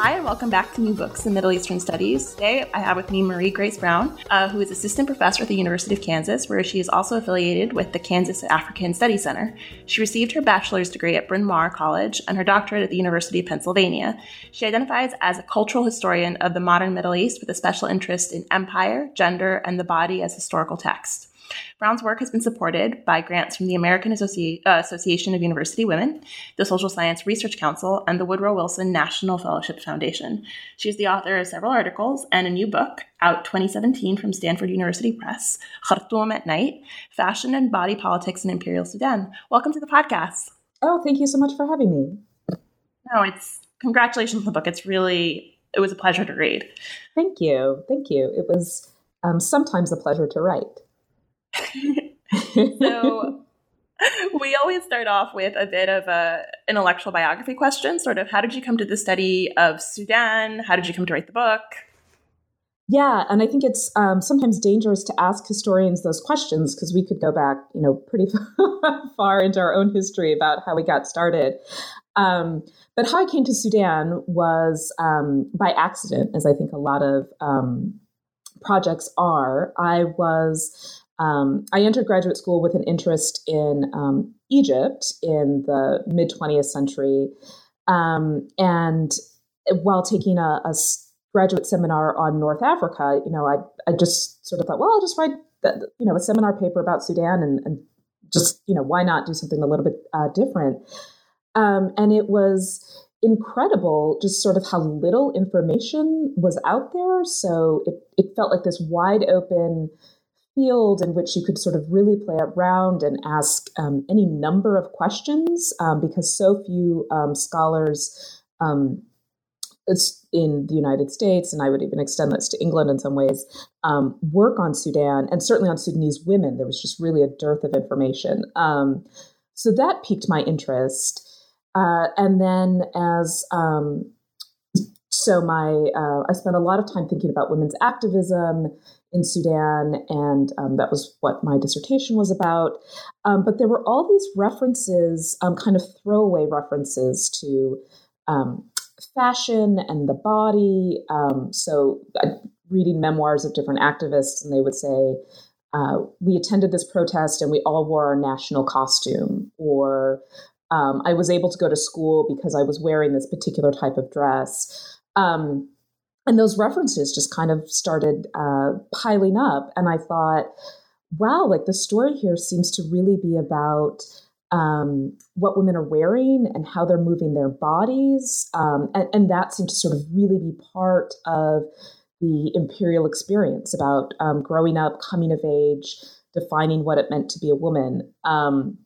Hi, and welcome back to New Books in Middle Eastern Studies. Today, I have with me Marie Grace Brown, uh, who is assistant professor at the University of Kansas, where she is also affiliated with the Kansas African Study Center. She received her bachelor's degree at Bryn Mawr College and her doctorate at the University of Pennsylvania. She identifies as a cultural historian of the modern Middle East with a special interest in empire, gender, and the body as historical text. Brown's work has been supported by grants from the American Associ- uh, Association of University Women, the Social Science Research Council, and the Woodrow Wilson National Fellowship Foundation. She is the author of several articles and a new book out 2017 from Stanford University Press, Khartoum at Night Fashion and Body Politics in Imperial Sudan. Welcome to the podcast. Oh, thank you so much for having me. No, it's congratulations on the book. It's really, it was a pleasure to read. Thank you. Thank you. It was um, sometimes a pleasure to write. so we always start off with a bit of a intellectual biography question sort of how did you come to the study of sudan? How did you come to write the book? Yeah and i think it's um, sometimes dangerous to ask historians those questions because we could go back you know pretty far into our own history about how we got started. Um, but how i came to sudan was um, by accident as i think a lot of um, projects are. I was um, I entered graduate school with an interest in um, Egypt in the mid 20th century. Um, and while taking a, a, graduate seminar on North Africa, you know, I, I just sort of thought, well, I'll just write, the, you know, a seminar paper about Sudan and, and, just, you know, why not do something a little bit uh, different? Um, and it was incredible just sort of how little information was out there. So it, it felt like this wide open field in which you could sort of really play around and ask um, any number of questions um, because so few um, scholars um, in the United States, and I would even extend this to England in some ways, um, work on Sudan and certainly on Sudanese women. There was just really a dearth of information. Um, so that piqued my interest. Uh, and then as so my uh, I spent a lot of time thinking about women's activism in Sudan, and um, that was what my dissertation was about. Um, but there were all these references, um, kind of throwaway references to um, fashion and the body. Um, so, uh, reading memoirs of different activists, and they would say, uh, "We attended this protest, and we all wore our national costume," or um, "I was able to go to school because I was wearing this particular type of dress." Um, and those references just kind of started uh, piling up. And I thought, wow, like the story here seems to really be about um, what women are wearing and how they're moving their bodies. Um, and, and, that seemed to sort of really be part of the imperial experience about um, growing up, coming of age, defining what it meant to be a woman. Um,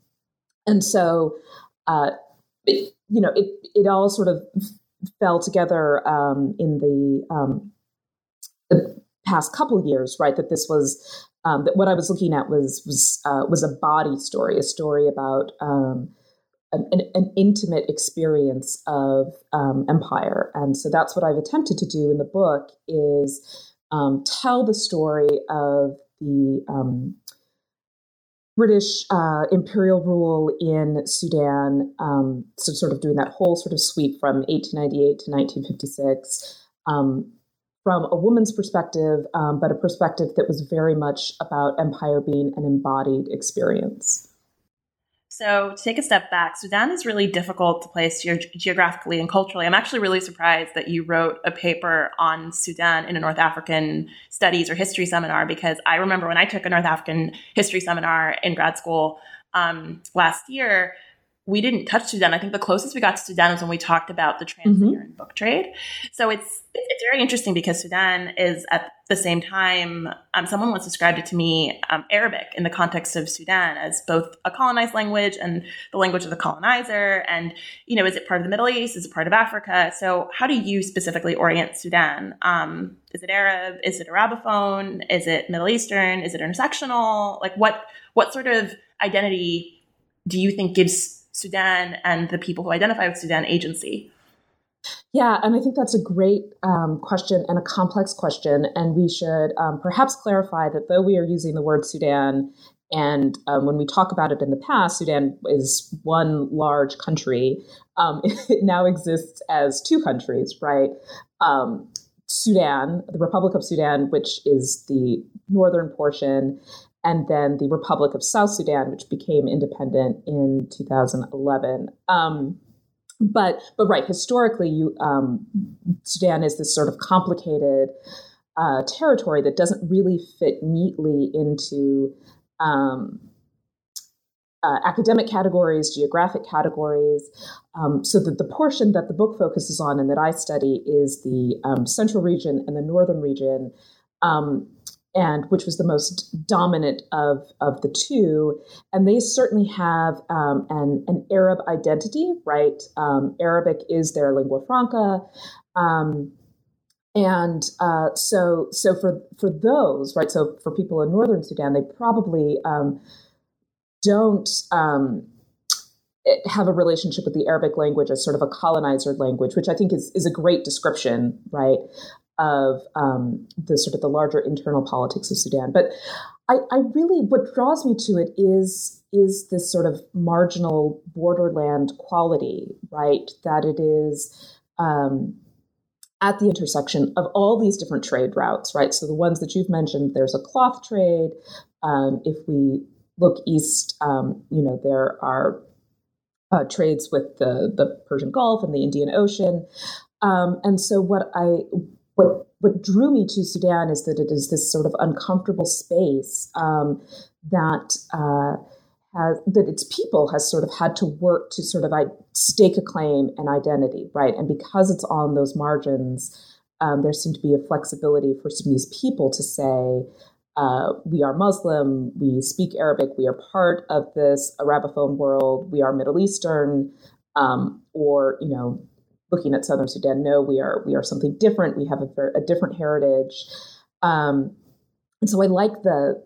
and so, uh, it, you know, it, it all sort of fell together um, in the, um, the past couple years, right? That this was um, that what I was looking at was was uh, was a body story, a story about um, an, an, intimate experience of um, empire, and so that's what I've attempted to do in the book is um, tell the story of the British uh, imperial rule in Sudan, um, so sort of doing that whole sort of sweep from 1898 to 1956, um, from a woman's perspective, um, but a perspective that was very much about empire being an embodied experience. So, to take a step back, Sudan is really difficult to place ge- geographically and culturally. I'm actually really surprised that you wrote a paper on Sudan in a North African studies or history seminar because I remember when I took a North African history seminar in grad school um, last year, we didn't touch Sudan. I think the closest we got to Sudan was when we talked about the trans-Saharan mm-hmm. book trade. So it's it's very interesting because Sudan is at the same time. Um, someone once described it to me um, Arabic in the context of Sudan as both a colonized language and the language of the colonizer. And you know, is it part of the Middle East? Is it part of Africa? So how do you specifically orient Sudan? Um, is it Arab? Is it Arabophone? Is it Middle Eastern? Is it intersectional? Like what what sort of identity do you think gives Sudan and the people who identify with Sudan agency? Yeah, and I think that's a great um, question and a complex question. And we should um, perhaps clarify that though we are using the word Sudan, and um, when we talk about it in the past, Sudan is one large country. Um, it now exists as two countries, right? Um, Sudan, the Republic of Sudan, which is the northern portion, and then the Republic of South Sudan, which became independent in 2011. Um, but but right, historically, you um, Sudan is this sort of complicated uh, territory that doesn't really fit neatly into um, uh, academic categories, geographic categories. Um, so that the portion that the book focuses on and that I study is the um, central region and the northern region, um, and which was the most dominant of, of the two. And they certainly have um, an, an Arab identity, right? Um, Arabic is their lingua franca. Um, and uh, so, so for for those, right? So for people in northern Sudan, they probably um, don't um, have a relationship with the Arabic language as sort of a colonizer language, which I think is is a great description, right, of um, the sort of the larger internal politics of Sudan. But I, I really, what draws me to it is is this sort of marginal borderland quality, right? That it is. Um, at the intersection of all these different trade routes, right? So the ones that you've mentioned, there's a cloth trade. Um, if we look east, um, you know, there are uh, trades with the the Persian Gulf and the Indian Ocean. Um, and so what I what what drew me to Sudan is that it is this sort of uncomfortable space um, that. Uh, has, that its people has sort of had to work to sort of stake a claim and identity, right? And because it's on those margins, um, there seemed to be a flexibility for Sudanese people to say, uh, we are Muslim, we speak Arabic, we are part of this Arabophone world, we are Middle Eastern, um, or you know, looking at Southern Sudan, no, we are we are something different. We have a, a different heritage, um, and so I like the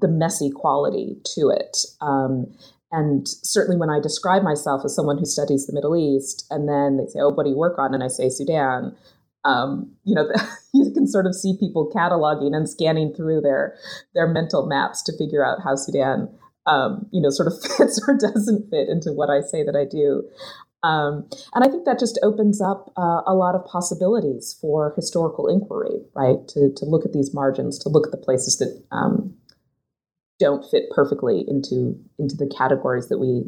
the messy quality to it. Um, and certainly when I describe myself as someone who studies the Middle East, and then they say, "Oh, what do you work on?" and I say Sudan, um, you know, you can sort of see people cataloging and scanning through their their mental maps to figure out how Sudan, um, you know, sort of fits or doesn't fit into what I say that I do. Um, and I think that just opens up uh, a lot of possibilities for historical inquiry, right? To to look at these margins, to look at the places that um, don't fit perfectly into into the categories that we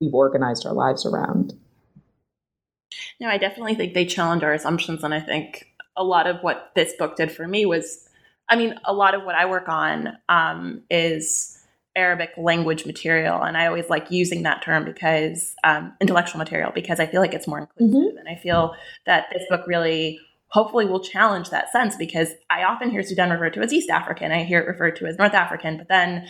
we've organized our lives around. No, I definitely think they challenge our assumptions, and I think a lot of what this book did for me was, I mean, a lot of what I work on um, is Arabic language material, and I always like using that term because um, intellectual material because I feel like it's more inclusive, mm-hmm. and I feel that this book really hopefully will challenge that sense because I often hear Sudan referred to as East African, I hear it referred to as North African, but then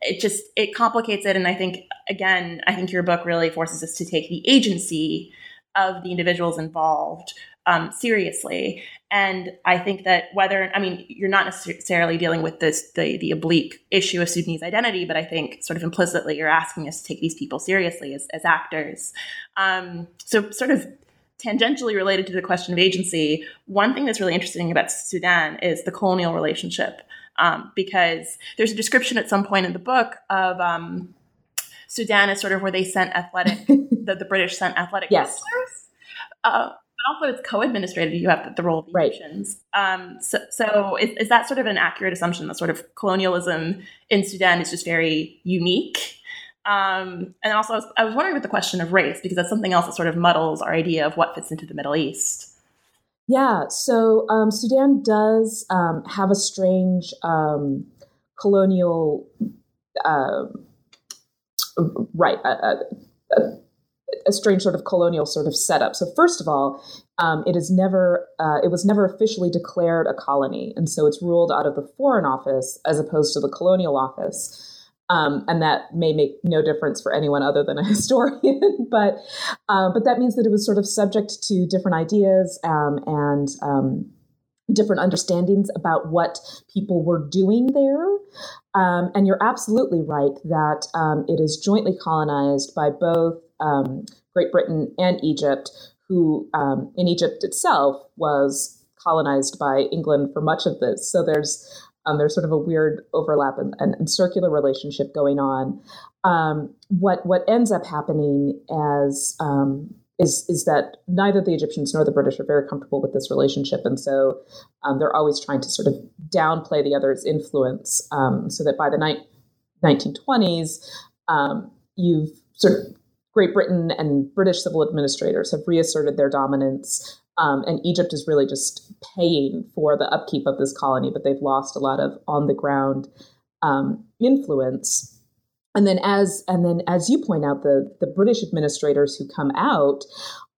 it just it complicates it and I think again, I think your book really forces us to take the agency of the individuals involved um, seriously. And I think that whether, I mean, you're not necessarily dealing with this, the, the oblique issue of Sudanese identity, but I think sort of implicitly you're asking us to take these people seriously as, as actors. Um, so, sort of tangentially related to the question of agency, one thing that's really interesting about Sudan is the colonial relationship, um, because there's a description at some point in the book of um, Sudan is sort of where they sent athletic, the, the British sent athletic yes. Uh, but also it's co-administrated. You have the role of the right. nations. Um, so, so is, is, that sort of an accurate assumption that sort of colonialism in Sudan is just very unique? Um, and also, I was, I was wondering about the question of race because that's something else that sort of muddles our idea of what fits into the Middle East. Yeah, so um, Sudan does um, have a strange um, colonial, uh, right, a, a, a, strange sort of colonial sort of setup. So first of all, um, it is never, uh, it was never officially declared a colony, and so it's ruled out of the Foreign Office as opposed to the Colonial Office. Um, and that may make no difference for anyone other than a historian, but uh, but that means that it was sort of subject to different ideas um, and um, different understandings about what people were doing there. Um, and you're absolutely right that um, it is jointly colonized by both um, Great Britain and Egypt, who um, in Egypt itself was colonized by England for much of this. So there's um, there's sort of a weird overlap and, and, and circular relationship going on. Um, what what ends up happening as um, is is that neither the Egyptians nor the British are very comfortable with this relationship, and so um, they're always trying to sort of downplay the other's influence, um, so that by the ni- 1920s, um, you've sort of Great Britain and British civil administrators have reasserted their dominance. Um, and Egypt is really just paying for the upkeep of this colony, but they've lost a lot of on the ground um, influence. And then, as and then, as you point out, the the British administrators who come out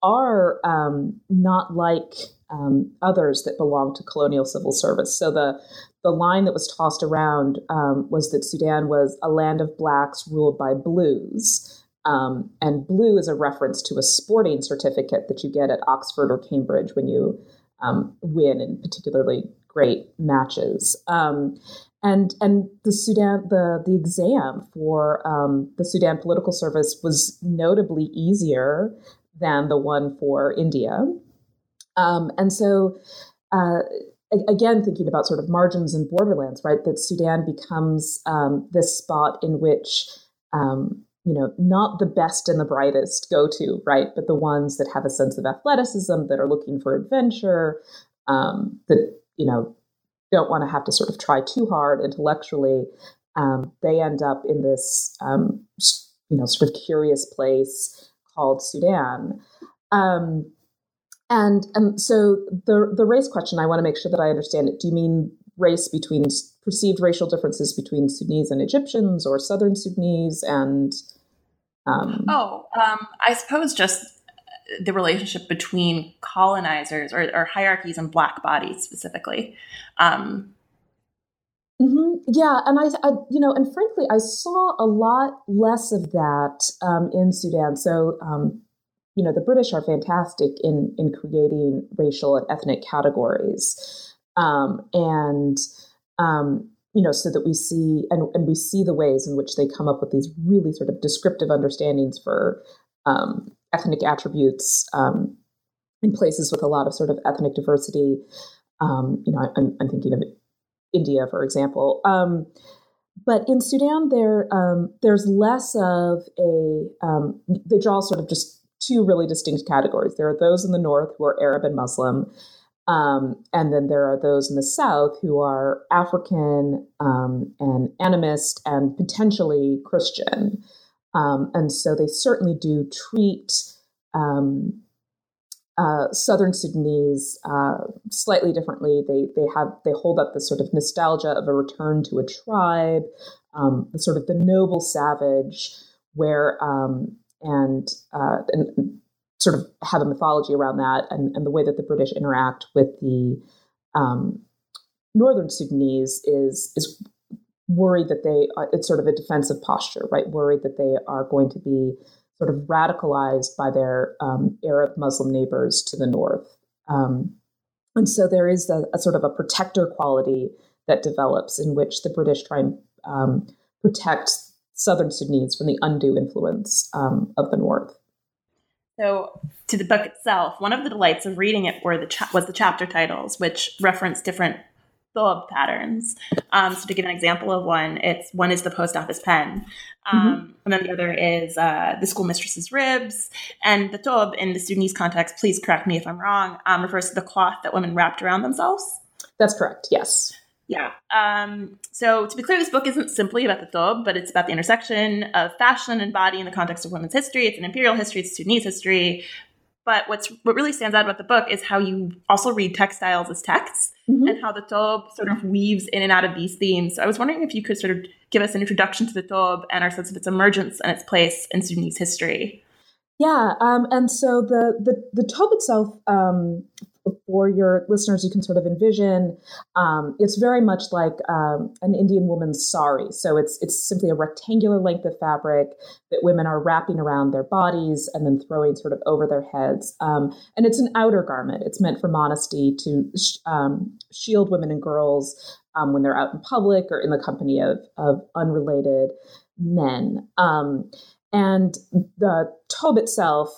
are um, not like um, others that belong to colonial civil service. So the the line that was tossed around um, was that Sudan was a land of blacks ruled by blues. Um, and blue is a reference to a sporting certificate that you get at Oxford or Cambridge when you um, win in particularly great matches. Um, and and the Sudan the the exam for um, the Sudan political service was notably easier than the one for India. Um, and so. Uh, again thinking about sort of margins and borderlands right that sudan becomes um, this spot in which um, you know, not the best and the brightest go to, right? But the ones that have a sense of athleticism, that are looking for adventure, um, that, you know, don't want to have to sort of try too hard intellectually. Um, they end up in this, um, you know, sort of curious place called Sudan. Um, and and so the the race question, I want to make sure that I understand it. Do you mean race between perceived racial differences between Sudanese and Egyptians, or Southern Sudanese and um, oh, um, I suppose just the relationship between colonizers or, or hierarchies and black bodies specifically. Um, mm-hmm. Yeah, and I, I, you know, and frankly, I saw a lot less of that um, in Sudan. So, um, you know, the British are fantastic in in creating racial and ethnic categories, um, and um, you know, so that we see and, and we see the ways in which they come up with these really sort of descriptive understandings for um, ethnic attributes um, in places with a lot of sort of ethnic diversity. Um, you know, I'm, I'm, thinking of India, for example. Um, but in Sudan, there um, there's less of a um, they draw sort of just two really distinct categories. There are those in the north who are Arab and Muslim, um, and then there are those in the South who are African um, and animist and potentially Christian. Um, and so they certainly do treat um, uh, Southern Sudanese uh, slightly differently. They they have they hold up the sort of nostalgia of a return to a tribe, um, sort of the noble savage, where um, and, uh, and sort of have a mythology around that and, and the way that the British interact with the um, northern Sudanese is is worried that they are, it's sort of a defensive posture, right? Worried that they are going to be sort of radicalized by their um, Arab Muslim neighbors to the north. Um, and so there is a, a, sort of a protector quality that develops in which the British try and um, protect southern Sudanese from the undue influence um, of the north. So, to the book itself, one of the delights of reading it were the cha- was the chapter titles, which reference different thob patterns. Um, so, to give an example of one, it's one is the post office pen, um, mm-hmm. and then the other is uh, the schoolmistress's ribs. And the thob, in the Sudanese context, please correct me if I'm wrong, um, refers to the cloth that women wrapped around themselves. That's correct. Yes. Yeah. Um, so to be clear, this book isn't simply about the thob, but it's about the intersection of fashion and body in the context of women's history. It's an imperial history, it's Sudanese history. But what's what really stands out about the book is how you also read textiles as texts mm-hmm. and how the thob sort of weaves in and out of these themes. So I was wondering if you could sort of give us an introduction to the thob and our sense of its emergence and its place in Sudanese history. Yeah, um, and so the the the thob itself um, for your listeners, you can sort of envision. Um, it's very much like um, an Indian woman's sari. So it's it's simply a rectangular length of fabric that women are wrapping around their bodies and then throwing sort of over their heads. Um, and it's an outer garment. It's meant for modesty to sh- um, shield women and girls um, when they're out in public or in the company of of unrelated men. Um, and the tobe itself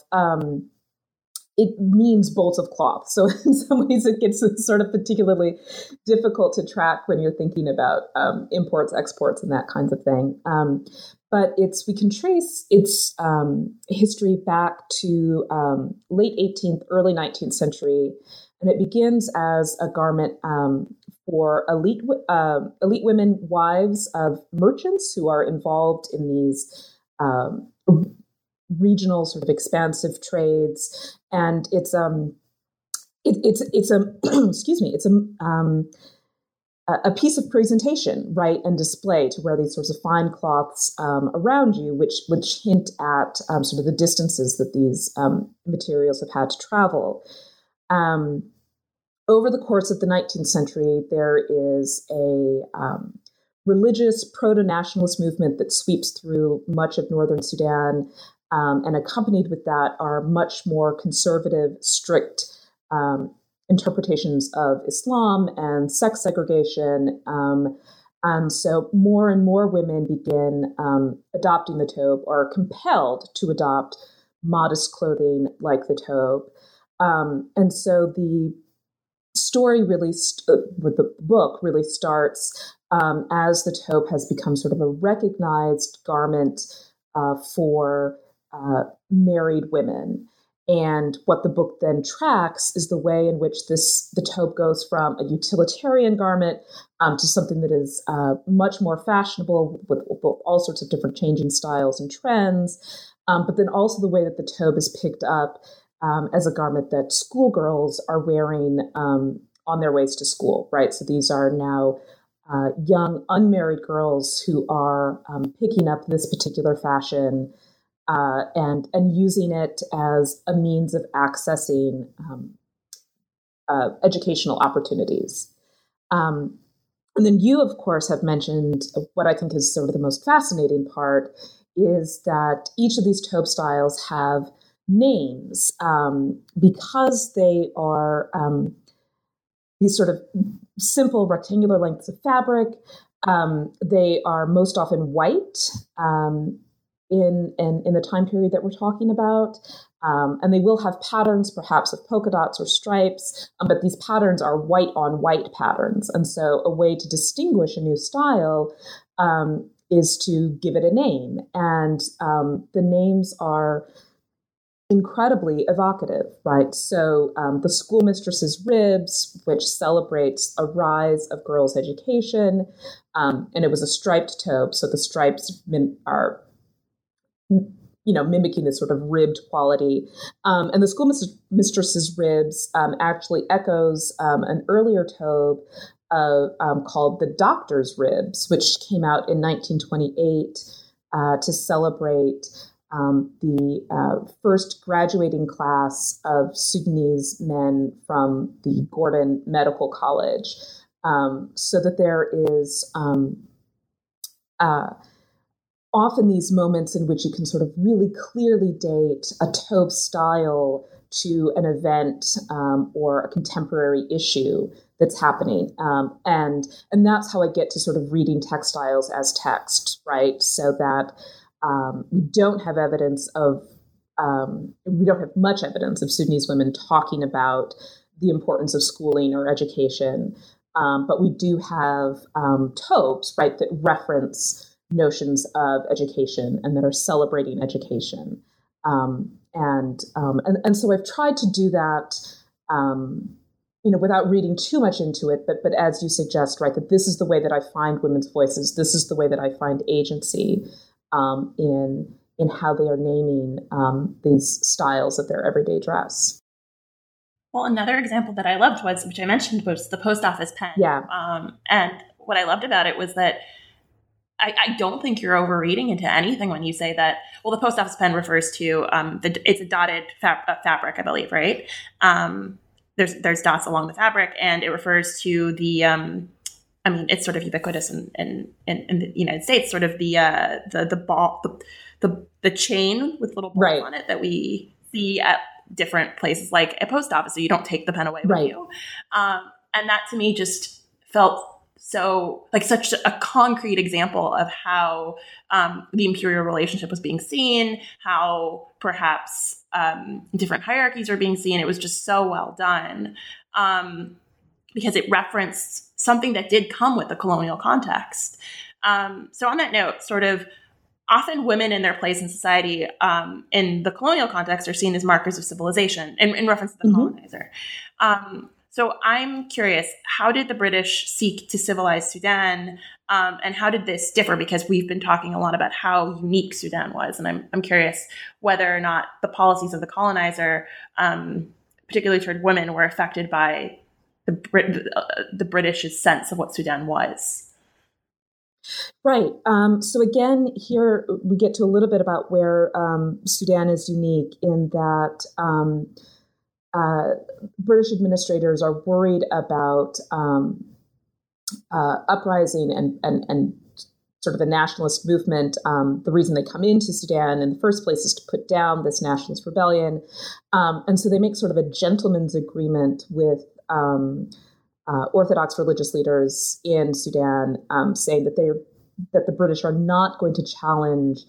it means bolts of cloth. So in some ways, it gets sort of particularly difficult to track when you're thinking about um, imports, exports, and that kinds of thing. Um, but it's we can trace its um, history back to um, late 18th, early 19th century, and it begins as a garment um, for elite uh, elite women, wives of merchants who are involved in these regional sort of expansive trades, and it's um it, it's it's a excuse me it's a um a piece of presentation, right, and display to wear these sorts of fine cloths um, around you, which which hint at um, sort of the distances that these um, materials have had to travel. Um, over the course of the 19th century, there is a um, religious proto nationalist movement that sweeps through much of northern Sudan. Um, and accompanied with that are much more conservative, strict um, interpretations of Islam and sex segregation. Um, and so more and more women begin um, adopting the tobe or are compelled to adopt modest clothing like the tobe. Um, and so the story really, st- uh, the book really starts um, as the tobe has become sort of a recognized garment uh, for uh, married women. And what the book then tracks is the way in which this the tobe goes from a utilitarian garment um, to something that is uh, much more fashionable with, with, all sorts of different changing styles and trends. Um, but then also the way that the tobe is picked up um, as a garment that schoolgirls are wearing um, on their ways to school, right? So these are now uh, young unmarried girls who are um, picking up this particular fashion uh, and and using it as a means of accessing um, uh, educational opportunities. Um, and then you, of course, have mentioned what I think is sort of the most fascinating part is that each of these tobe styles have names um, because they are um, these sort of simple rectangular lengths of fabric. Um, they are most often white. In, in, in the time period that we're talking about. Um, and they will have patterns, perhaps of polka dots or stripes, um, but these patterns are white on white patterns. And so, a way to distinguish a new style um, is to give it a name. And um, the names are incredibly evocative, right? So, um, the schoolmistress's ribs, which celebrates a rise of girls' education, um, and it was a striped tobe, so the stripes are you know, mimicking this sort of ribbed quality. Um, and the schoolmistress's ribs um, actually echoes um, an earlier tobe uh, called the Doctor's Ribs, which came out in 1928 uh, to celebrate um, the uh, first graduating class of Sudanese men from the Gordon Medical College, um, so that there is um, uh, often these moments in which you can sort of really clearly date a Tobe style to an event um, or a contemporary issue that's happening. Um, and and that's how i get to sort of reading textiles as text right? So that um, we don't have evidence of um, we don't have much evidence of sudanese women talking about the importance of schooling or education. Um, but we do have um, tobes right that reference notions of education and that are celebrating education. Um, and, um, and and so I've tried to do that, um, you know, without reading too much into it. But but as you suggest, right, that this is the way that I find women's voices. This is the way that I find agency um, in in how they are naming um, these styles of their everyday dress. Well, another example that I loved was, which I mentioned, was the post office pen. Yeah. Um, and what I loved about it was that I, I, don't think you're overreading into anything when you say that. Well, the post office pen refers to um, the it's a dotted fab, uh, fabric, I believe, right? Um, there's there's dots along the fabric, and it refers to the. Um, I mean, it's sort of ubiquitous in in, in, in the United States. Sort of the uh, the the ball the, the the chain with little balls right. on it that we see at different places, like a post office. So you don't take the pen away with right. you, um, and that to me just felt so like such a concrete example of how um, the imperial relationship was being seen, how perhaps um, different hierarchies are being seen. It was just so well done um, because it referenced something that did come with the colonial context. Um, so on that note, sort of often women in their place in society um, in the colonial context are seen as markers of civilization in, in reference to the mm-hmm. colonizer. So I'm curious, how did the British seek to civilize Sudan? Um, and how did this differ? Because we've been talking a lot about how unique Sudan was. And I'm, I'm curious whether or not the policies of the colonizer, um, particularly toward women, were affected by the, Brit- the British's sense of what Sudan was. Right. Um, so again, here we get to a little bit about where um, Sudan is unique in that um, uh, British administrators are worried about um, uh, uprising and, and, and sort of a nationalist movement. Um, the reason they come into Sudan in the first place is to put down this nationalist rebellion. Um, and so they make sort of a gentleman's agreement with um, uh, Orthodox religious leaders in Sudan, um, saying that they that the British are not going to challenge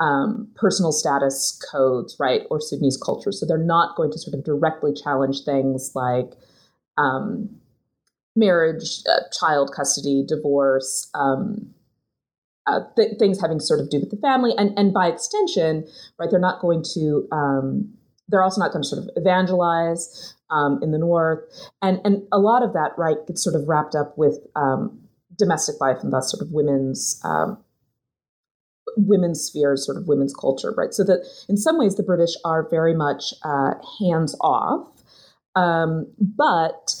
um, personal status codes, right, or Sudanese culture. So they're not going to sort of directly challenge things like um, marriage, uh, child custody, divorce, um, uh, th- things having sort of do with the family, and and by extension, right, they're not going to. Um, they're also not going to sort of evangelize um, in the north, and and a lot of that, right, gets sort of wrapped up with um, domestic life and thus sort of women's women's spheres, sort of women's culture, right? So that in some ways the British are very much uh, hands off, um, but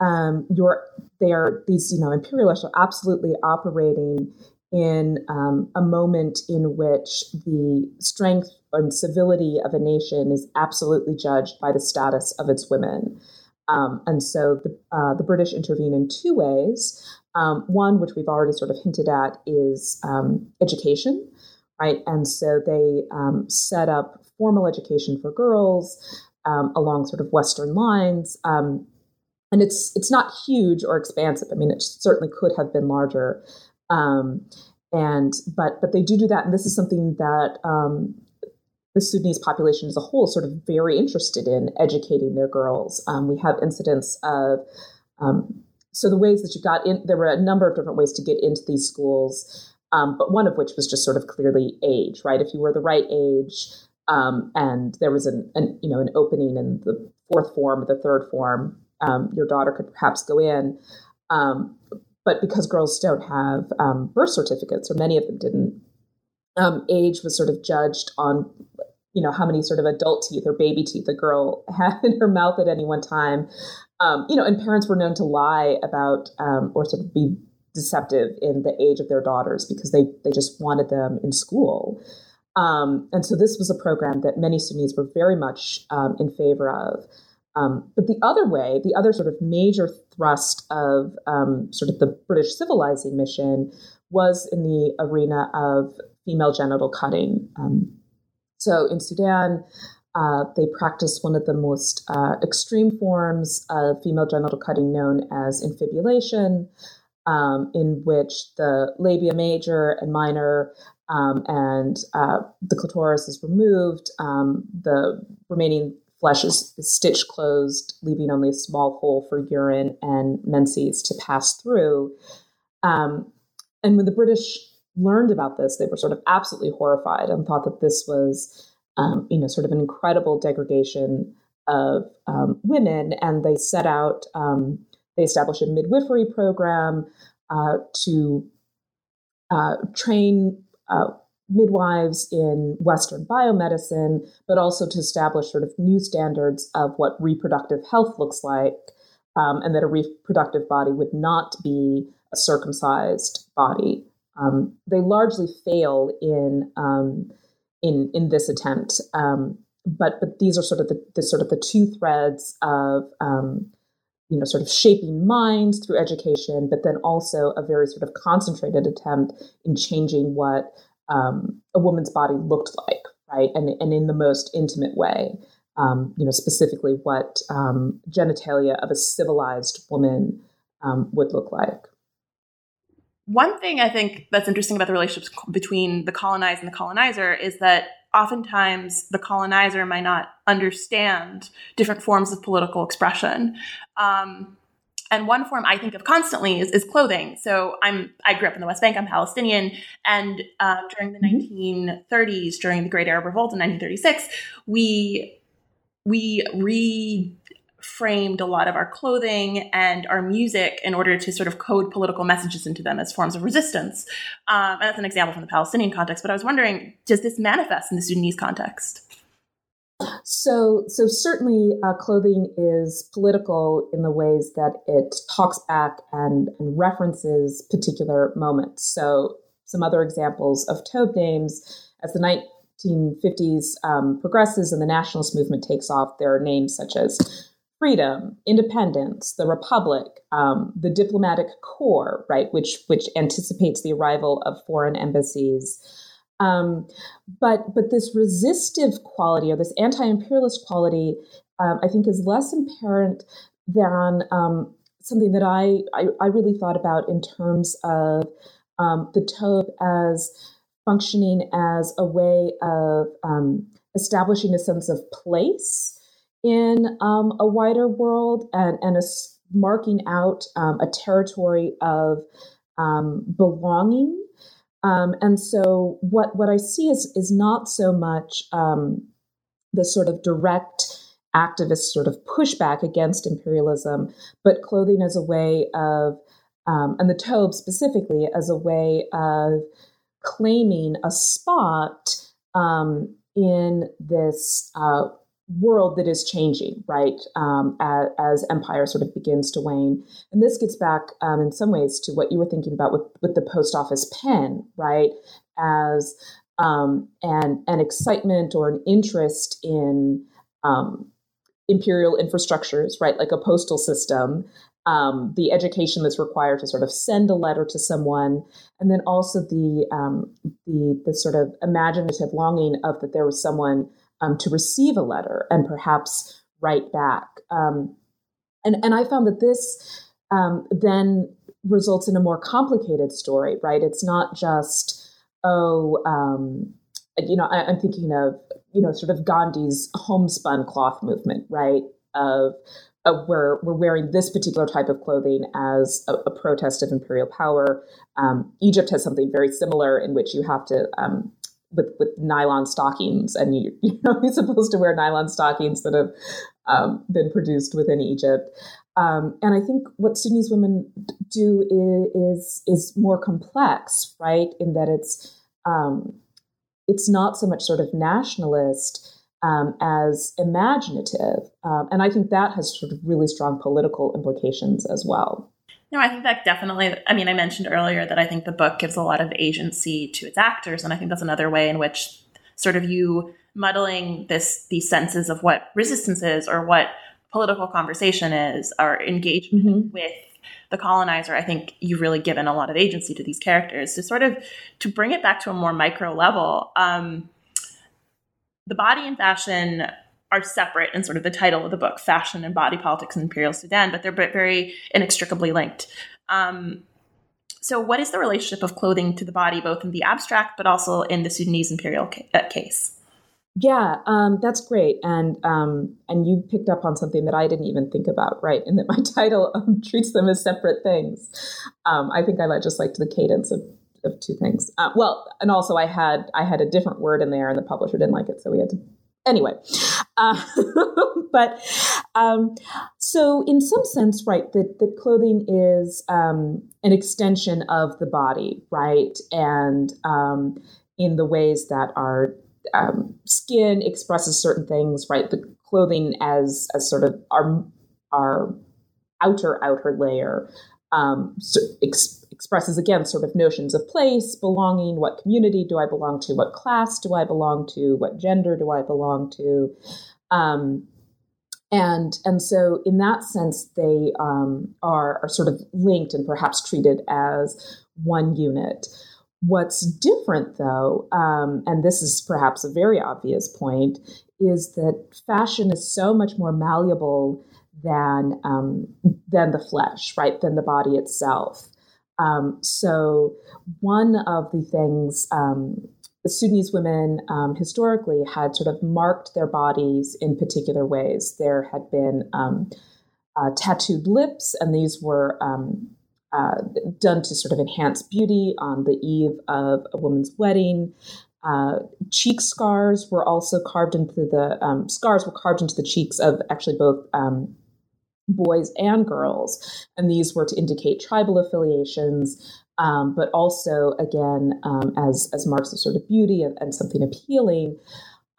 um, you're they are these you know imperialists are absolutely operating in um, a moment in which the strength and civility of a nation is absolutely judged by the status of its women. Um, and so the, uh, the British intervene in two ways. Um, one, which we've already sort of hinted at, is um, education right? And so they um, set up formal education for girls um, along sort of Western lines. Um, and it's it's not huge or expansive. I mean, it certainly could have been larger. Um, and but but they do do that, and this is something that um, the Sudanese population as a whole is sort of very interested in educating their girls. Um, we have incidents of so the ways that you got in, there were a number of different ways to get into these schools um, but one of which was just sort of clearly age, right? If you were the right age um, and there was an, an, you know an opening in the fourth form or the third form, um, your daughter could perhaps go in. Um, but because girls don't have um, birth certificates, or many of them didn't, um, age was sort of judged on you know how many sort of adult teeth or baby teeth a girl had in her mouth at any one time. You know, and parents were known to lie about or sort of be deceptive in the age of their daughters because they they just wanted them in school. Um, and so this was a program that many Sunnis were very much um, in favor of. Um, but the other way, the other sort of major thrust of um, sort of the British civilizing mission was in the arena of female genital cutting. Um, so in Sudan, uh, they practice one of the most uh, extreme forms of female genital cutting known as infibulation um, in which the labia major and minor um, and uh, the clitoris is removed. Um, the remaining flesh is, is, stitched closed, leaving only a small hole for urine and menses to pass through. Um, and when the British learned about this, they were sort of absolutely horrified and thought that this was, um, you know, sort of an incredible degradation of um, women. And they set out they established a midwifery program uh, to uh, train uh, midwives in Western biomedicine, but also to establish sort of new standards of what reproductive health looks like, um, and that a reproductive body would not be a circumcised body. Um, they largely fail in um, in in this attempt, um, but but these are sort of the, the, sort of the two threads of um, you know, sort of shaping minds through education, but then also a very sort of concentrated attempt in changing what um, a woman's body looked like, right? And, and in the most intimate way, um, you know, specifically what um, genitalia of a civilized woman um, would look like. One thing I think that's interesting about the relationships between the colonized and the colonizer is that oftentimes the colonizer might not understand different forms of political expression. Um, and one form I think of constantly is, is, clothing. So I'm I grew up in the West Bank. I'm Palestinian, and uh, during the mm-hmm. 1930s, during the Great Arab Revolt in 1936, we we re framed a lot of our clothing and our music in order to sort of code political messages into them as forms of resistance. Um, and that's an example from the Palestinian context. But I was wondering, does this manifest in the Sudanese context? So, so certainly, uh, clothing is political in the ways that it talks back and, and references particular moments. So, some other examples of Tobe names as the 1950s um, progresses and the nationalist movement takes off. There are names such as freedom, independence, the republic, um, the diplomatic corps, right, which which anticipates the arrival of foreign embassies. Um, but but this resistive quality or this anti-imperialist quality, um, I think, is less apparent than um, something that I, I, I really thought about in terms of um, the Tobe as functioning as a way of establishing a sense of place in um, a wider world and, and a, marking out um, a territory of um, belonging. Um, and so what, what I see is, is not so much um, the sort of direct activist sort of pushback against imperialism, but clothing as a way of, um, and the Tobe specifically, as a way of claiming a spot in this uh, world that is changing, right, um, as, as, empire sort of begins to wane. And this gets back um, in some ways to what you were thinking about with, with the post office pen, right, as um, an, an excitement or an interest in um, imperial infrastructures, right, like a postal system. Um, the education that's required to sort of send a letter to someone, and then also the um, the the sort of imaginative longing of that there was someone um, to receive a letter and perhaps write back. Um, and, and I found that this um, then results in a more complicated story, right? It's not just, oh, um, you know, I, am thinking of, you know, sort of Gandhi's homespun cloth movement, right? Of, of where we're wearing this particular type of clothing as a, a protest of imperial power. Um, Egypt has something very similar in which you have to um, with with nylon stockings, and you you're supposed to wear nylon stockings that have um, been produced within Egypt. Um, and I think what Sudanese women do is, is is more complex, right? In that it's um, it's not so much sort of nationalist um, as imaginative, um, and I think that has sort of really strong political implications as well. No, I think that definitely, I mean, I mentioned earlier that I think the book gives a lot of agency to its actors. And I think that's another way in which sort of you muddling this, these senses of what resistance is or what political conversation is or engagement mm-hmm. with the colonizer, I think you've really given a lot of agency to these characters to sort of to bring it back to a more micro level. Um, the body and fashion are separate in sort of the title of the book, Fashion and Body Politics in Imperial Sudan, but they're very inextricably linked. Um, so, what is the relationship of clothing to the body, both in the abstract but also in the Sudanese imperial ca- uh, case? Yeah, um, that's great, and um, and you picked up on something that I didn't even think about, right? And that my title um, treats them as separate things. Um, I think I just liked the cadence of, of two things. Uh, well, and also I had I had a different word in there, and the publisher didn't like it, so we had to anyway uh, but um, so in some sense right that, that clothing is um, an extension of the body right? And um, in the ways that our um, skin expresses certain things right? The clothing as as sort of our our outer outer layer um, so expresses again sort of notions of place, belonging, what community do I belong to, what class do I belong to, what gender do I belong to. Um, and, and so, in that sense, they um, are, are sort of linked and perhaps treated as one unit. What's different, though, um, and this is perhaps a very obvious point, is that fashion is so much more malleable than um, than the flesh, right? Than the body itself. Um, so, one of the things um, the Sudanese women um, historically had sort of marked their bodies in particular ways. There had been um, uh, tattooed lips, and these were um, uh, done to sort of enhance beauty on the eve of a woman's wedding. Uh, cheek scars were also carved into the um, scars were carved into the cheeks of actually both boys and girls, and these were to indicate tribal affiliations. Um, but also, again, um, as as marks of sort of beauty and, and something appealing.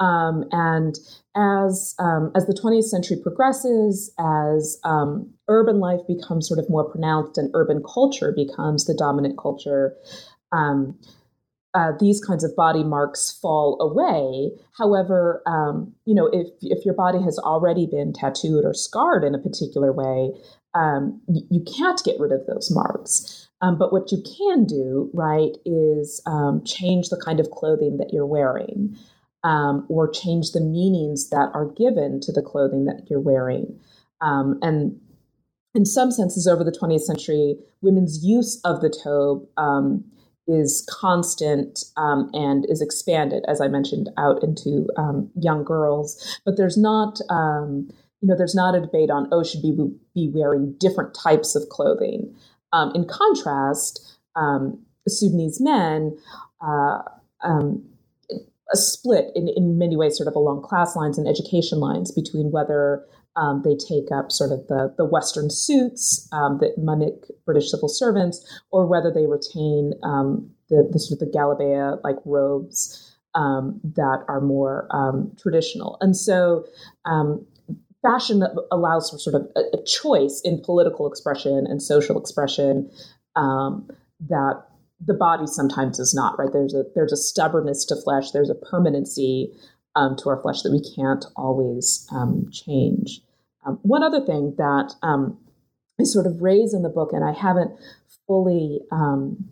Um, and as um, as the 20th century progresses, as um, urban life becomes sort of more pronounced and urban culture becomes the dominant culture, um, uh, these kinds of body marks fall away. However, um, you know, if if your body has already been tattooed or scarred in a particular way, um, you, can't get rid of those marks. Um, but what you can do, right, is um, change the kind of clothing that you're wearing, um, or change the meanings that are given to the clothing that you're wearing. Um, and in some senses, over the 20th century, women's use of the tobe is constant um, and is expanded, as I mentioned, out into um, young girls. But there's not, um, you know, there's not a debate on oh, should we be wearing different types of clothing. Um, in contrast, um, Sudanese men. Uh, um, a split in, in many ways, sort of along class lines and education lines between whether um, they take up sort of the, the Western suits um, that mimic British civil servants, or whether they retain um, the, the sort of the galabeah like robes um, that are more um, traditional. And so um, fashion allows for sort of a, a, choice in political expression and social expression that the body sometimes is not right there's a there's a stubbornness to flesh there's a permanency um, to our flesh that we can't always um, change. Um, one other thing that um, I sort of raise in the book, and I haven't fully um,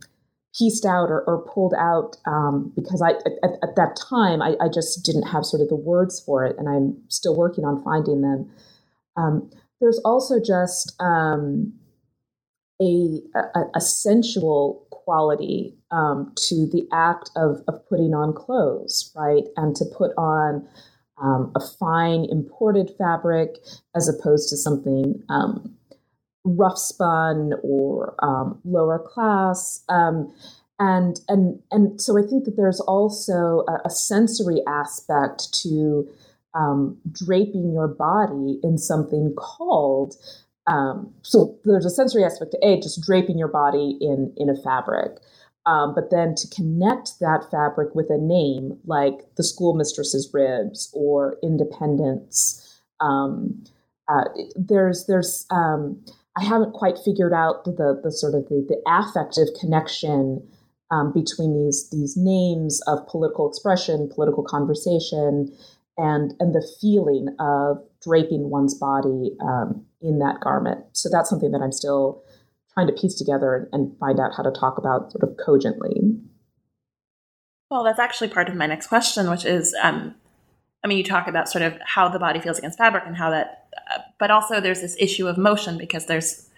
pieced out or, or pulled out um, because I at, at that time I, I, just didn't have sort of the words for it, and I'm still working on finding them. there's also just a, a, a sensual quality um, to the act of, of putting on clothes, right? And to put on um, a fine imported fabric as opposed to something um, rough spun or um, lower class. Um, and, and, and so I think that there's also a, a sensory aspect to um, draping your body in something called um, so there's a sensory aspect to a just draping your body in in a fabric. Um, but then to connect that fabric with a name like the schoolmistress's ribs or independence, um, uh, there's there's um, I haven't quite figured out the the sort of the, the affective connection um, between these these names of political expression, political conversation, and and the feeling of draping one's body um, in that garment. So that's something that I'm still trying to piece together and find out how to talk about sort of cogently. Well, that's actually part of my next question, which is um, I mean, you talk about sort of how the body feels against fabric and how that, uh, but also there's this issue of motion because there's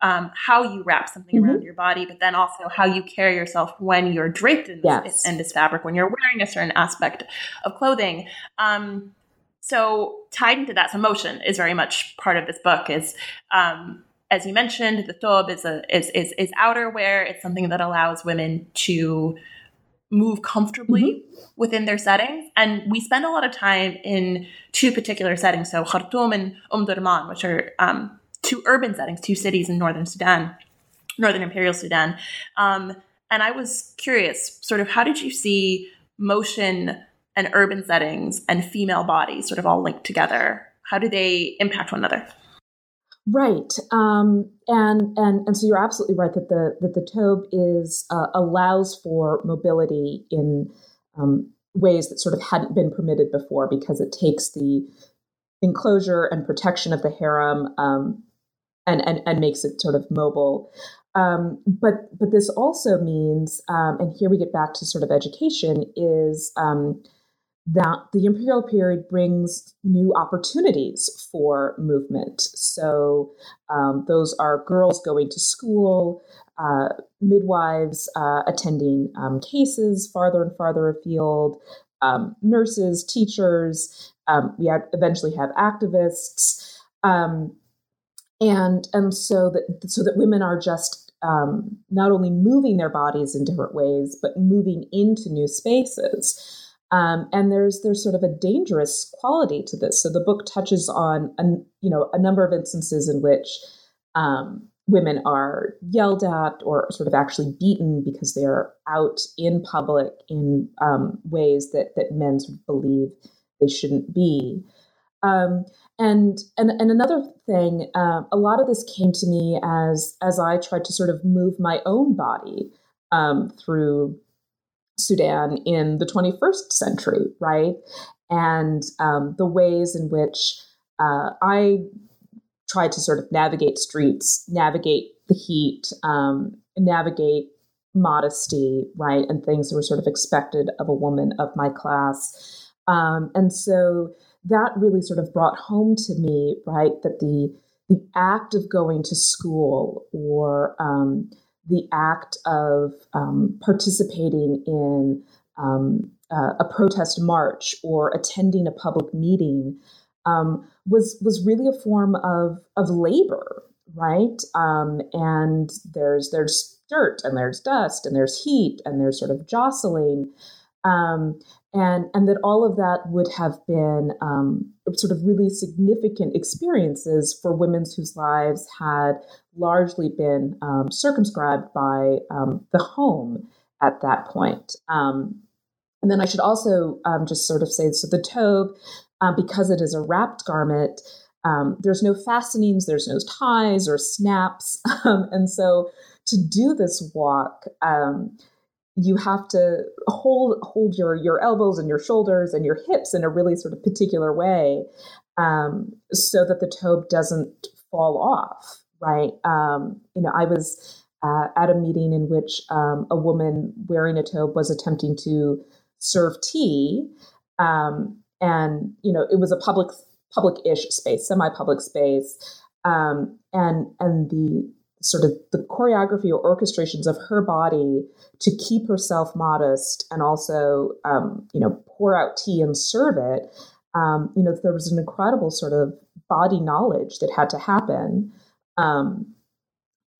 um, how you wrap something mm-hmm. around your body, but then also how you carry yourself when you're draped in, yes. this, in this fabric, when you're wearing a certain aspect of clothing. Um, so tied into that, so motion is very much part of this book. Is um, as you mentioned, the thob is a is, is is outerwear. It's something that allows women to move comfortably mm-hmm. within their settings. And we spend a lot of time in two particular settings, so Khartoum and Omdurman, which are um, two urban settings, two cities in northern Sudan, northern Imperial Sudan. Um, and I was curious, sort of, how did you see motion and urban settings and female bodies sort of all linked together? How do they impact one another? Right, um, and and and so you're absolutely right that the that the tobe is uh, allows for mobility in um, ways that sort of hadn't been permitted before because it takes the enclosure and protection of the harem um, and, and and makes it sort of mobile. Um, but but this also means, um, and here we get back to sort of education is um, that the imperial period brings new opportunities for movement. So, um, those are girls going to school, uh, midwives uh, attending um, cases farther and farther afield, um, nurses, teachers. Um, we eventually have activists, um, and and so that so that women are just um, not only moving their bodies in different ways, but moving into new spaces. Um, and there's there's sort of a dangerous quality to this. So the book touches on a, you know a number of instances in which um, women are yelled at or sort of actually beaten because they are out in public in um, ways that that men sort of believe they shouldn't be. Um, and and and another thing, uh, a lot of this came to me as as I tried to sort of move my own body um, through Sudan in the 21st century, right? And um, the ways in which uh, I tried to sort of navigate streets, navigate the heat, um, navigate modesty, right? And things that were sort of expected of a woman of my class. Um, and so that really sort of brought home to me, right, that the the act of going to school or um, the act of um, participating in um, uh, a protest march or attending a public meeting um, was was really a form of of labor, right? Um, and there's there's dirt and there's dust and there's heat and there's sort of jostling. Um, and and that all of that would have been um, sort of really significant experiences for women whose lives had largely been um, circumscribed by um, the home at that point. Um, and then I should also um, just sort of say so the tobe, uh, because it is a wrapped garment, um, there's no fastenings, there's no ties or snaps. and so to do this walk, you have to hold hold your your elbows and your shoulders and your hips in a really sort of particular way um, so that the tobe doesn't fall off right? Um, you know i was uh, at a meeting in which um, a woman wearing a tobe was attempting to serve tea um, and you know it was a public public-ish space semi-public space um, and and the sort of the choreography or orchestrations of her body to keep herself modest and also, um, you know, pour out tea and serve it. Um, you know, there was an incredible sort of body knowledge that had to happen. Um,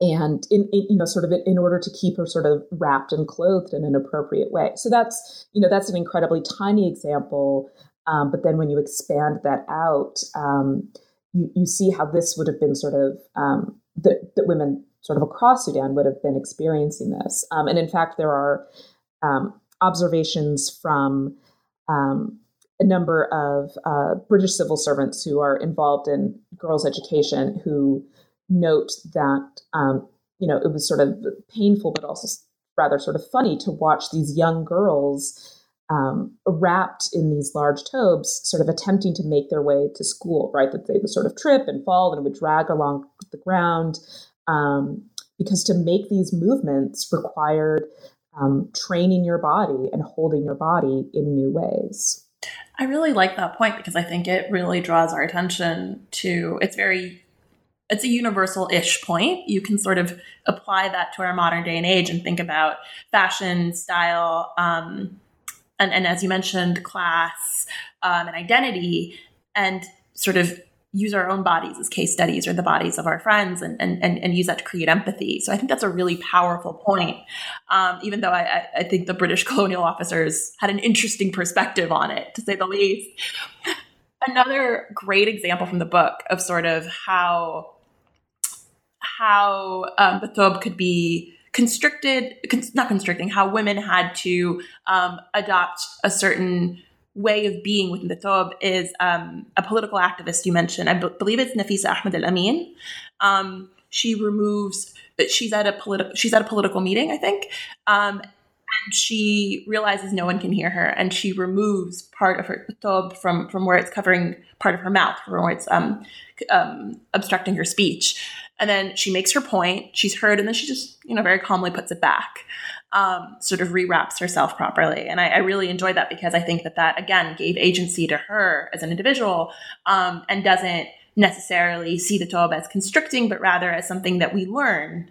and in, in, you know sort of in order to keep her sort of wrapped and clothed in an appropriate way so that's you know that's an incredibly tiny example um, but then when you expand that out um, you, you see how this would have been sort of um, that, that women sort of across Sudan would have been experiencing this. Um, and in fact, there are um, observations from um, a number of uh, British civil servants who are involved in girls' education who note that, um, you know, it was sort of painful, but also rather sort of funny to watch these young girls um, wrapped in these large tobes, sort of attempting to make their way to school, right? That they would sort of trip and fall and would drag along the ground. Um, because to make these movements required um, training your body and holding your body in new ways. I really like that point because I think it really draws our attention to it's very it's a universal ish point. You can sort of apply that to our modern day and age and think about fashion, style, um, and, and as you mentioned, class um, and identity, and sort of use our own bodies as case studies or the bodies of our friends and, and, and, and use that to create empathy. So I think that's a really powerful point. Um, even though I, I think the British colonial officers had an interesting perspective on it, to say the least. Another great example from the book of sort of how how um, the thobe could be constricted, not constricting, how women had to um, adopt a certain way of being within the Thob is um, a political activist you mentioned. I b- believe it's Nafisa Ahmed Al Amin. Um, she removes. She's at a political. She's at a political meeting, I think, um, and she realizes no one can hear her, and she removes part of her thob from from where it's covering part of her mouth, from where it's um, um, obstructing her speech. And then she makes her point, she's heard, and then she just, you know, very calmly puts it back, um, sort of rewraps herself properly. And I, I, really enjoyed that because I think that that, again, gave agency to her as an individual um, and doesn't necessarily see the Tob as constricting, but rather as something that we learn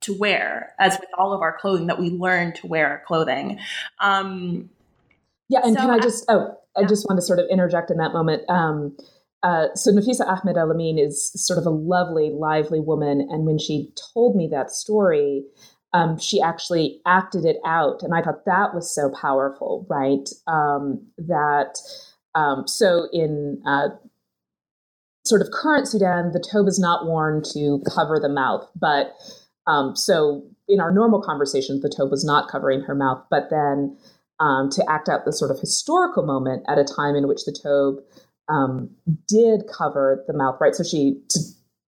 to wear, as with all of our clothing, that we learn to wear our clothing. Um, yeah, and so can I just, oh, I just want to sort of interject in that moment. Um, uh, so Nafisa Ahmed El Amin is sort of a lovely, lively woman, and when she told me that story, um, she actually acted it out, and I thought that was so powerful, right? Um, that um, so in uh, sort of current Sudan, the tobe is not worn to cover the mouth, but um, so in our normal conversations, the tobe was not covering her mouth, but then um, to act out the sort of historical moment at a time in which the tobe um, did cover the mouth, right? So she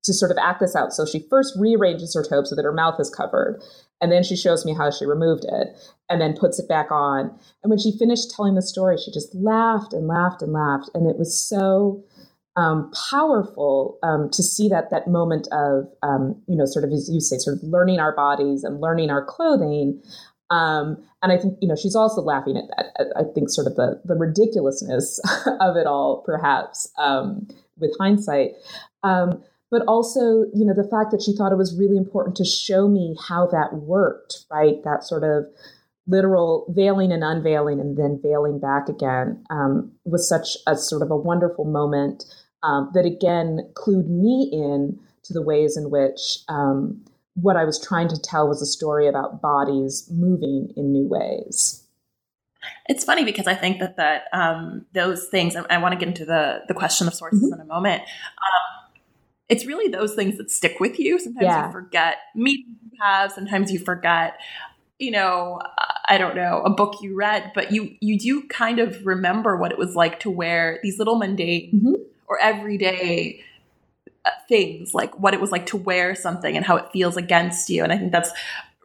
to sort of act this out. So she first rearranges her tobe so that her mouth is covered, and then she shows me how she removed it, and then puts it back on. And when she finished telling the story, she just laughed and laughed and laughed, and it was so um, powerful um, to see that that moment of um, you know sort of as you say sort of learning our bodies and learning our clothing um, and I think you know she's also laughing at that. I think sort of the the ridiculousness of it all, perhaps um, with hindsight. Um, but also, you know, the fact that she thought it was really important to show me how that worked, right? That sort of literal veiling and unveiling and then veiling back again um, was such a sort of a wonderful moment um, that again clued me in to the ways in which um, what I was trying to tell was a story about bodies moving in new ways. It's funny because I think that that um, those things. I, I want to get into the the question of sources mm-hmm. in a moment. It's really those things that stick with you. Sometimes yeah. you forget meetings you have. Sometimes you forget, you know, I don't know, a book you read, but you you do kind of remember what it was like to wear these little mundane mm-hmm. or everyday uh, things like what it was like to wear something and how it feels against you and i think that's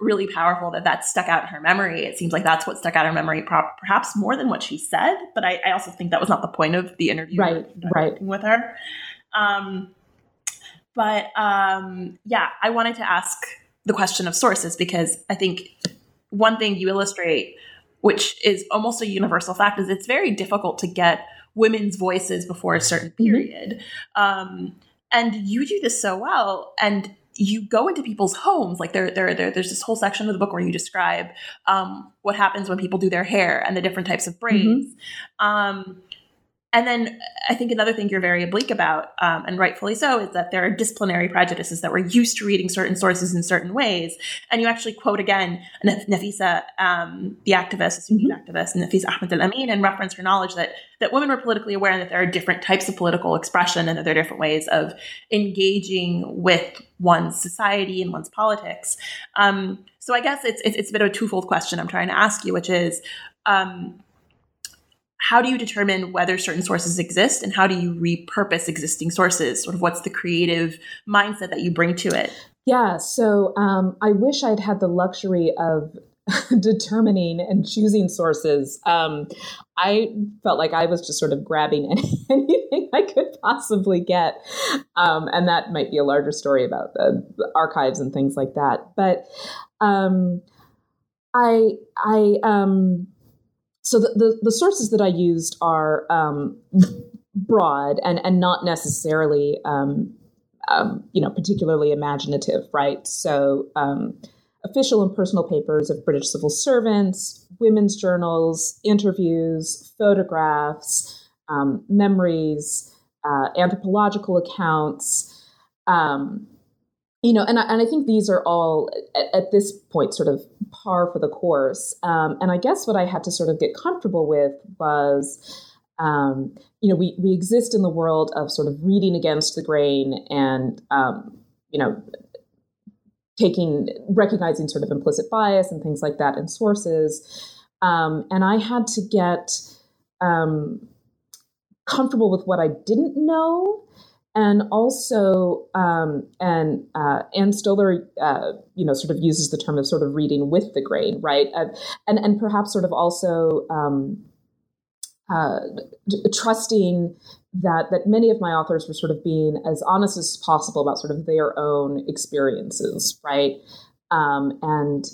really powerful that that stuck out in her memory it seems like that's what stuck out in her memory perhaps more than what she said but i, I also think that was not the point of the interview right right with her um, but um, yeah i wanted to ask the question of sources because i think one thing you illustrate which is almost a universal fact is it's very difficult to get women's voices before a certain mm-hmm. period mm-hmm. um, and you do this so well. And you go into people's homes like there, there, there there's this whole section of the book where you describe um, what happens when people do their hair and the different types of braids mm-hmm. um, and then I think another thing you're very oblique about, um, and rightfully so, is that there are disciplinary prejudices that we're used to reading certain sources in certain ways. And you actually quote again Nafisa, um, the activist, the mm-hmm. activist, Nafisa Ahmed Al Amin, and reference her knowledge that that women were politically aware and that there are different types of political expression and that there are different ways of engaging with one's society and one's politics. Um, so I guess it's, it's, it's a bit of a twofold question I'm trying to ask you, which is. How do you determine whether certain sources exist and how do you repurpose existing sources? Sort of what's the creative mindset that you bring to it? Yeah, so um, I wish I'd had the luxury of determining and choosing sources. Um, I felt like I was just sort of grabbing any, anything I could possibly get. Um, and that might be a larger story about the, the archives and things like that. But um, I, I, um, so the, the, the, sources that I used are um, broad and, and not necessarily, um, um, you know, particularly imaginative, right? So um, official and personal papers of British civil servants, women's journals, interviews, photographs, um, memories, uh, anthropological accounts, um, you know, and I, and I think these are all at, at this point sort of par for the course. Um, and I guess what I had to sort of get comfortable with was, um, you know, we we exist in the world of sort of reading against the grain and, um, you know, taking recognizing sort of implicit bias and things like that in sources. Um, and I had to get um, comfortable with what I didn't know and also um, and uh, Ann Stoler, uh, you know, sort of uses the term of sort of reading with the grain, right? Uh, and and perhaps sort of also um, uh, trusting that that many of my authors were sort of being as honest as possible about sort of their own experiences, right? Um, and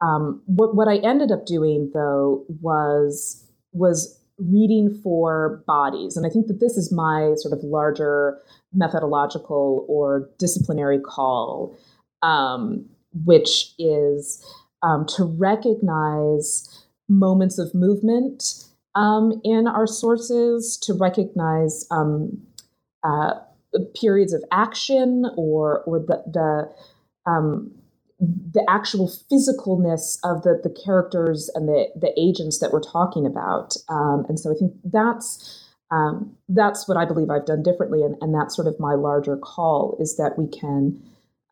um, what what I ended up doing though was was reading for bodies. And I think that this is my sort of larger methodological or disciplinary call. Um, which is um, to recognize moments of movement um, in our sources, to recognize um, uh, periods of action or or the the um, the actual physicalness of the the characters and the the agents that we're talking about. Um, and so I think that's um, that's what I believe I've done differently, and, and that's sort of my larger call is that we can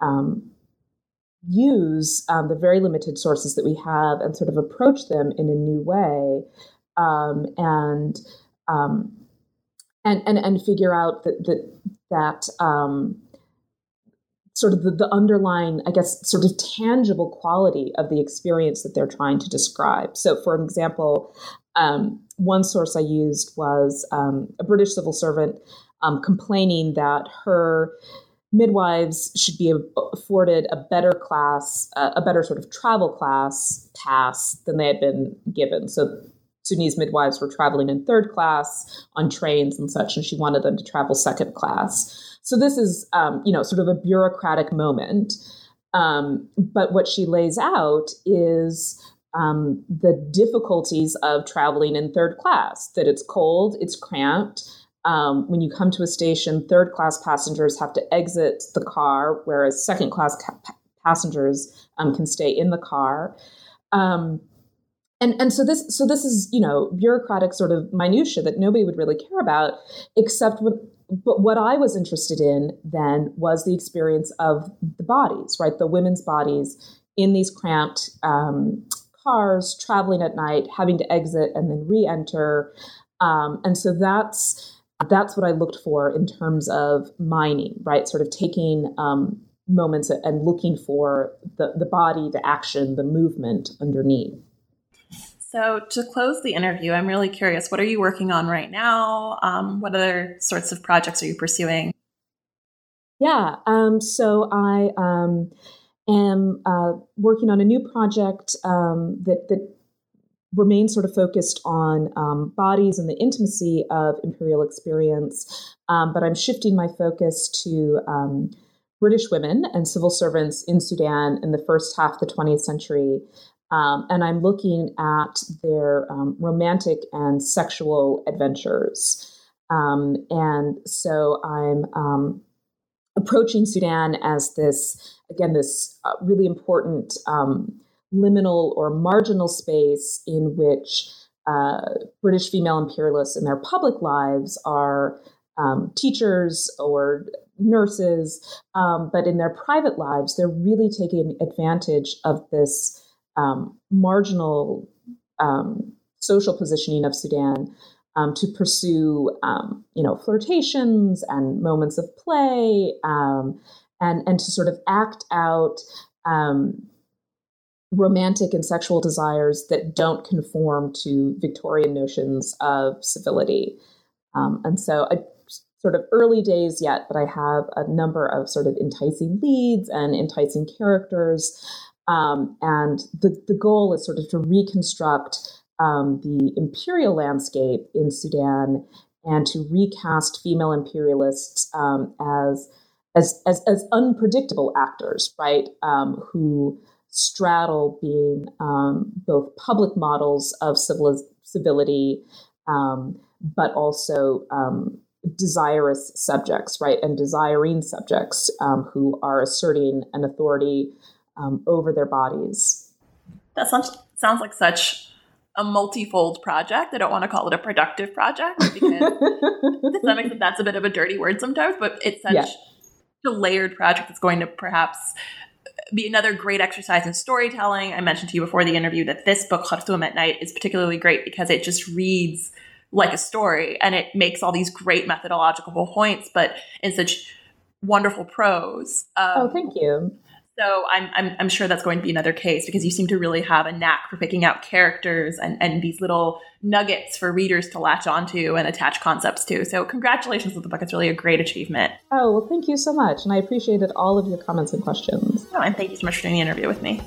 um, use um, the very limited sources that we have and sort of approach them in a new way, um, and um, and and and figure out that that that um, sort of the, the underlying, I guess, sort of tangible quality of the experience that they're trying to describe. So, for an example, um, one source I used was um, a British civil servant um, complaining that her midwives should be afforded a better class, uh, a better sort of travel class pass than they had been given. So Sudanese midwives were traveling in third class on trains and such, and she wanted them to travel second class. So this is, um, you know, sort of a bureaucratic moment. Um, but what she lays out is um, the difficulties of traveling in third class. That it's cold, it's cramped. Um, when you come to a station, third class passengers have to exit the car, whereas second class ca- passengers um, can stay in the car. Um, and and so this so this is you know bureaucratic sort of minutia that nobody would really care about, except when but what I was interested in then was the experience of the bodies, right? The women's bodies in these cramped um, cars, traveling at night, having to exit and then re-enter. Um, and so that's that's what I looked for in terms of mining, right? Sort of taking um, moments and looking for the, the body, the action, the movement underneath. So, to close the interview, I'm really curious what are you working on right now? Um, what other sorts of projects are you pursuing? Yeah, um, so I um, am uh, working on a new project um, that, that remains sort of focused on um, bodies and the intimacy of imperial experience, um, but I'm shifting my focus to British women and civil servants in Sudan in the first half of the 20th century. Um, and I'm looking at their um, romantic and sexual adventures. Um, and so I'm um, approaching Sudan as this, again, this uh, really important um, liminal or marginal space in which uh, British female imperialists in their public lives are um, teachers or nurses, but in their private lives, they're really taking advantage of this um, marginal um, social positioning of Sudan um, to pursue, um, you know, flirtations and moments of play, um, and and to sort of act out um, romantic and sexual desires that don't conform to Victorian notions of civility. and so, I, sort of early days yet, but I have a number of sort of enticing leads and enticing characters. Um, and the, the goal is sort of to reconstruct um, the imperial landscape in Sudan and to recast female imperialists um, as, as, as, as, unpredictable actors, right? Um, who straddle being um, both public models of civil, civility, um, but also desirous subjects, right? And desiring subjects who are asserting an authority um, over their bodies. That sounds, sounds like such a multifold project. I don't want to call it a productive project because to some extent that's a bit of a dirty word sometimes, but it's such yeah. a layered project that's going to perhaps be another great exercise in storytelling. I mentioned to you before the interview that this book, Khartoum at Night, is particularly great because it just reads like a story and it makes all these great methodological points, but in such wonderful prose. Um, oh, thank you. So I'm, I'm, I'm sure that's going to be another case because you seem to really have a knack for picking out characters and, and these little nuggets for readers to latch onto and attach concepts to. So congratulations with the book. It's really a great achievement. Oh, well, thank you so much. And I appreciated all of your comments and questions. Oh, and thank you so much for doing the interview with me.